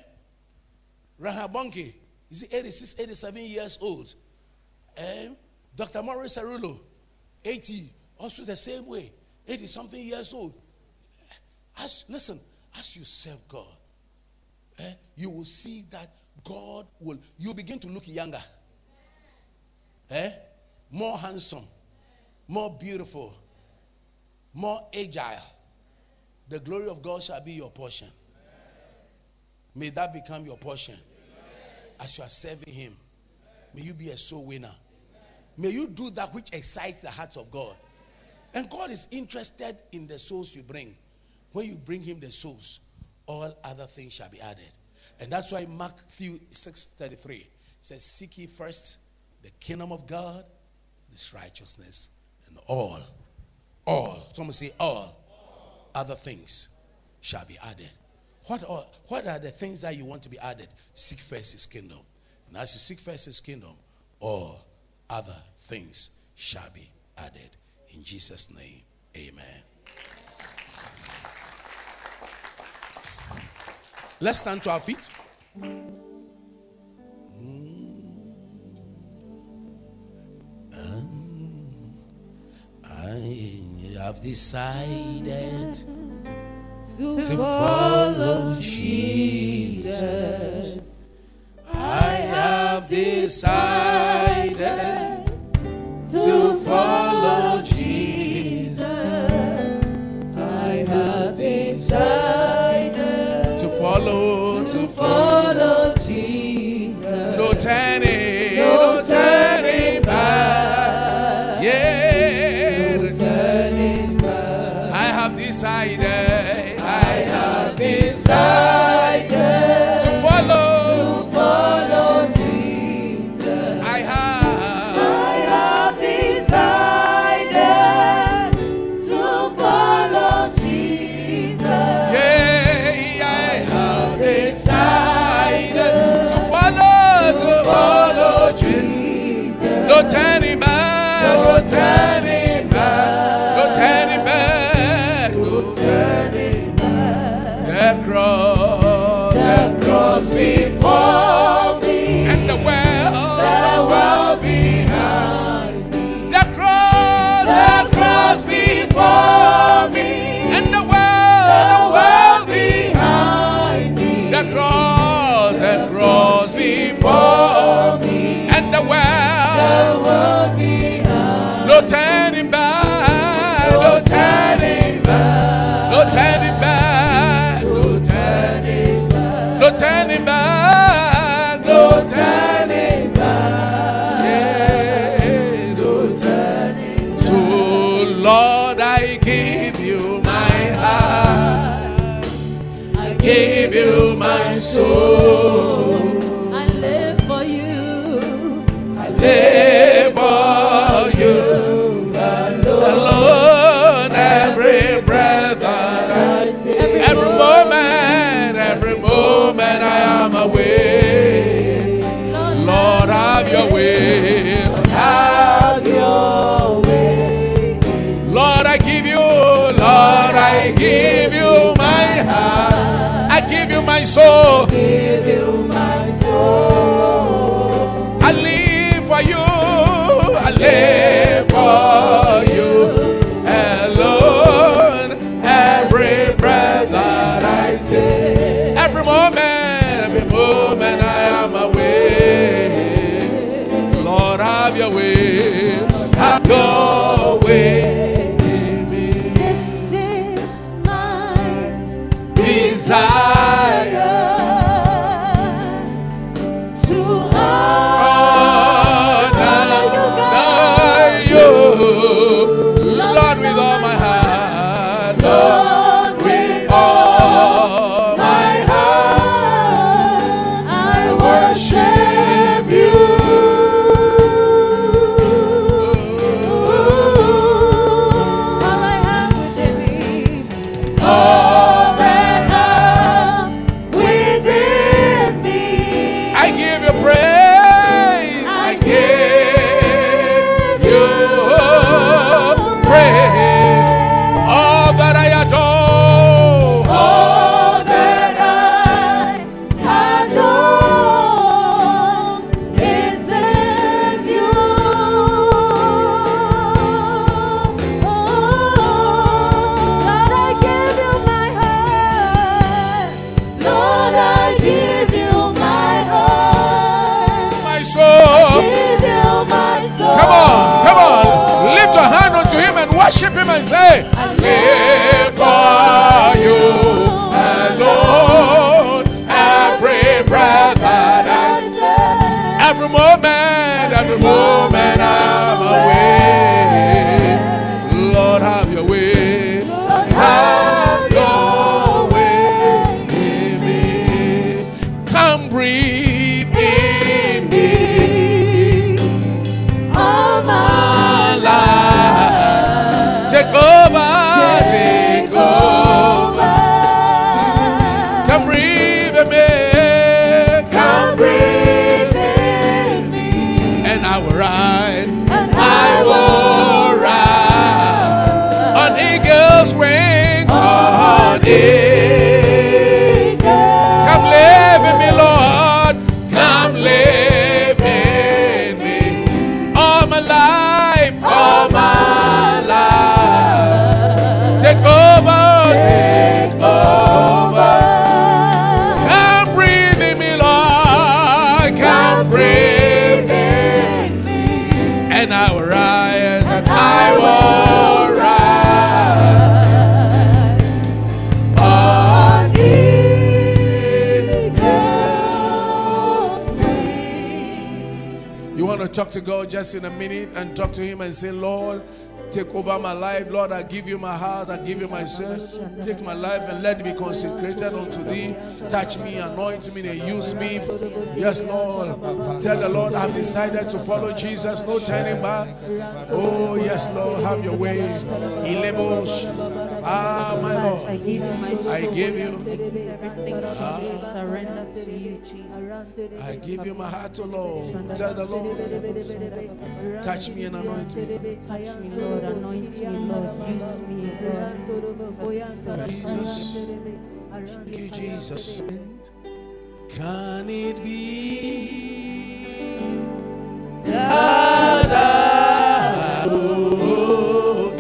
Reinhard Bonnke is 86, 87 years old. And Dr. Morris Cerullo, 80, also the same way, 80 something years old. As, listen, as you serve God, eh, you will see that God will, you begin to look younger, eh? more handsome, more beautiful, more agile. The glory of God shall be your portion. May that become your portion as you are serving Him. May you be a soul winner. May you do that which excites the hearts of God. And God is interested in the souls you bring. When you bring Him the souls, all other things shall be added. And that's why Matthew 6:33 says, Seek ye first the kingdom of God, this righteousness, and all, all, someone say all, other things shall be added. What are, what are the things that you want to be added? Seek first his kingdom. And as you seek first his kingdom, all other things shall be added. In Jesus' name, amen. Let's stand to our feet. Mm. I have decided to, to follow Jesus. I have decided to follow no turning back, no turning back, no turning back, no turning back, no turning back, no turning back, yeah, no turning. So Lord, I give you my heart, I give you my soul. Over my life. Lord, I give you my heart. I give you myself. Take my life and let it be consecrated unto Thee. Touch me, anoint me, and use me. Yes, Lord. Tell the Lord, I've decided to follow Jesus. No turning back. Oh, yes, Lord. Have your way. Ah, my I Lord. give you my soul. I give you. everything Ah. to. Surrender to you, Jesus. I give you my heart, O Lord. Tell the Lord, touch me and anoint me. Touch me, Lord. Anoint me, Lord. Use me, Lord. Jesus. Thank you, Jesus. Can it be that I will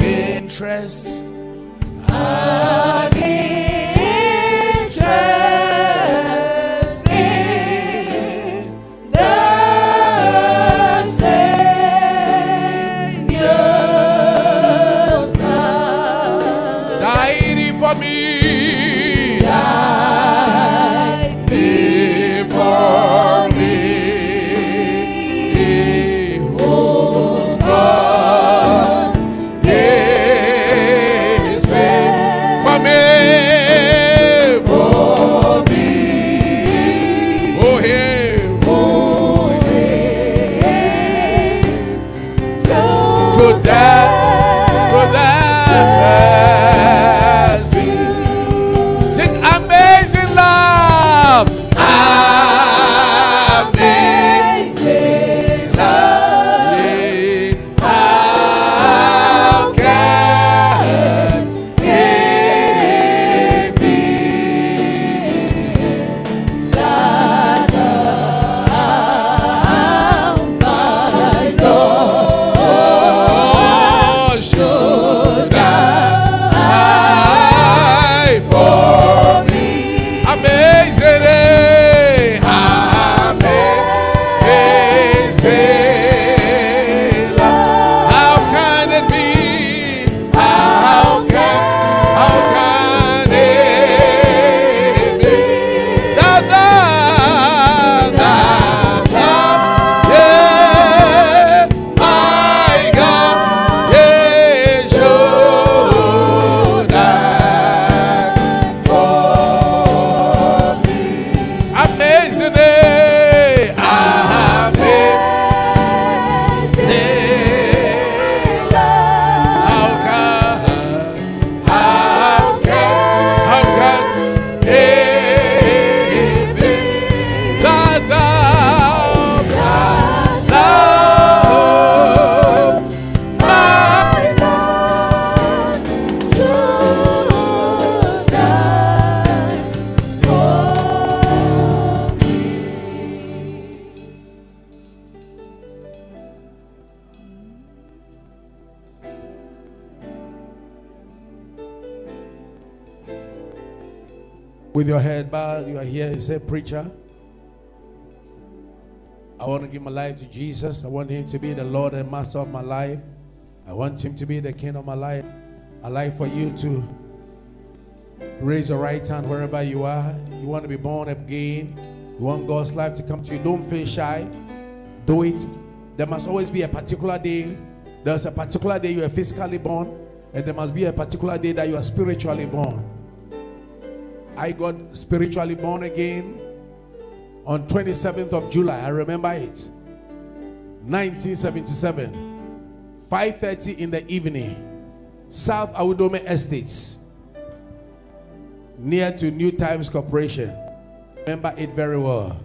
to Jesus. I want Him to be the Lord and Master of my life. I want Him to be the King of my life. I'd like for you to raise your right hand wherever you are. You want to be born again. You want God's life to come to you. Don't feel shy. Do it. There must always be a particular day. There's a particular day you are physically born, and there must be a particular day that you are spiritually born. I got spiritually born again on 27th of July. I remember it. 1977. 5:30 in the evening. South Awudome Estates, near to New Times Corporation. Remember it very well.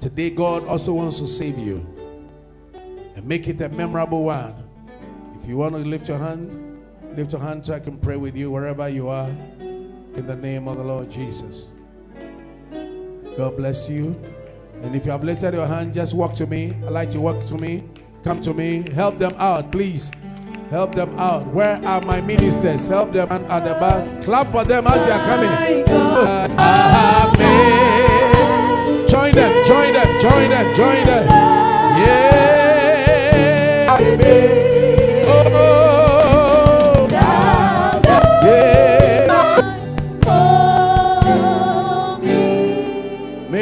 Today, God also wants to save you and make it a memorable one. If you want to lift your hand, lift your hand so I can pray with you wherever you are in the name of the Lord Jesus. God bless you. And if you have lifted your hand, just walk to me. I'd like to walk to me. Come to me. Help them out, please. Help them out. Where are my ministers? Help them at the back. Clap for them as they are coming. Amen. Join them, join them, join them, join them. Yeah.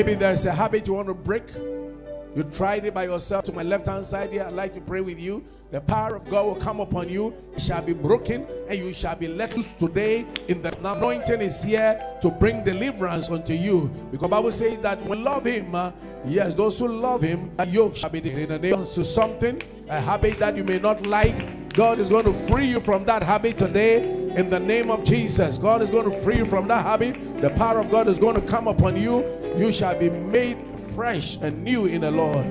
Maybe there's a habit you want to break. You tried it by yourself to my left hand side here. I'd like to pray with you. The power of God will come upon you, it shall be broken, and you shall be let loose today. In the anointing is here to bring deliverance unto you. Because Bible says that when love him, uh, yes, those who love him, a yoke shall be in the to something, a habit that you may not like. God is going to free you from that habit today in the name of Jesus. God is going to free you from that habit. The power of God is going to come upon you. You shall be made fresh and new in the Lord.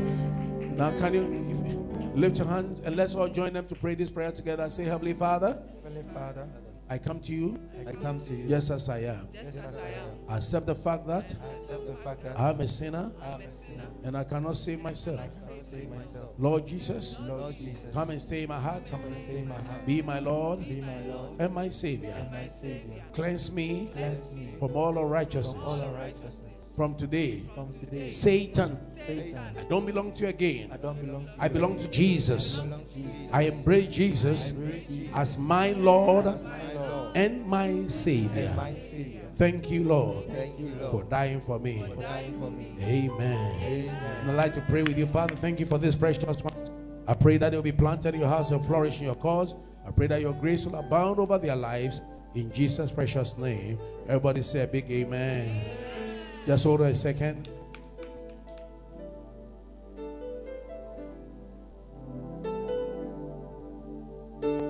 Now, can you lift your hands and let's all join them to pray this prayer together? Say, Heavenly Father, Heavenly Father, I come to you I come to you. just as I am. Yes, as I am. I accept the fact that I accept the fact that I am a sinner I am a sinner. and I cannot save myself. I save myself. Lord Jesus, Lord Jesus, come and save my heart. come and stay in my heart. Be my Lord Be my Lord and my Savior. and my Savior. Cleanse me Cleanse me from all from all unrighteousness. unrighteousness. From today, From today, Satan, Satan, I don't belong to you again. I don't belong to I belong to Jesus. I belong to you. I embrace Jesus I embrace you as my Lord as my Lord and my and Savior. my Savior. Thank you, Lord, Thank you, for dying for me. for dying for me. Amen. Amen. I'd like to pray with you, Father. Thank you for this precious one. I pray that they'll be planted in your house and flourish in your cause. I pray that your grace will abound over their lives in Jesus' precious name. Everybody say a big amen. Just hold on a second.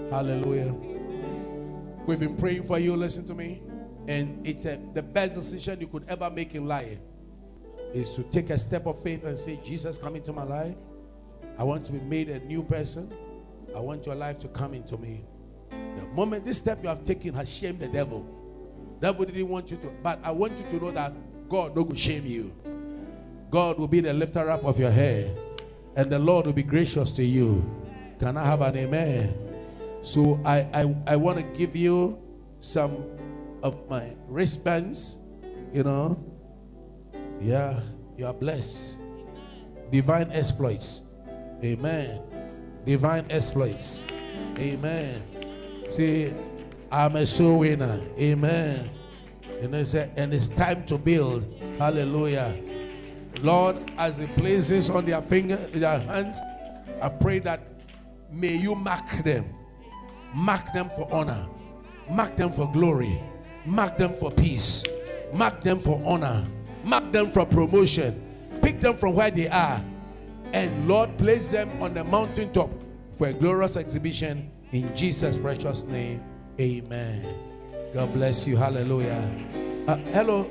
Hallelujah. We've been praying for you. Listen to me. And it's a, the best decision you could ever make in life is to take a step of faith and say, Jesus, come into my life. I want to be made a new person. I want your life to come into me. The moment this step you have taken has shamed the devil. Devil didn't want you to, but I want you to know that God go shame you. God will be the lifter up of your head, and the Lord will be gracious to you. Can I have an amen? So I I, I want to give you some of my wristbands, you know. Yeah, you are blessed. Divine exploits. Amen. Divine exploits. Amen. See, I'm a soul winner. Amen. And it's, and it's time to build. Hallelujah. Lord, as He places on their finger, their hands, I pray that may you mark them. Mark them for honor. Mark them for glory. Mark them for peace. Mark them for honor. Mark them for promotion. Pick them from where they are. And Lord, place them on the mountaintop for a glorious exhibition in Jesus' precious name. Amen. God bless you. Hallelujah. Uh, hello.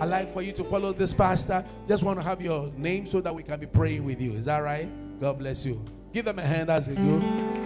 I'd like for you to follow this pastor. Just want to have your name so that we can be praying with you. Is that right? God bless you. Give them a hand as they go.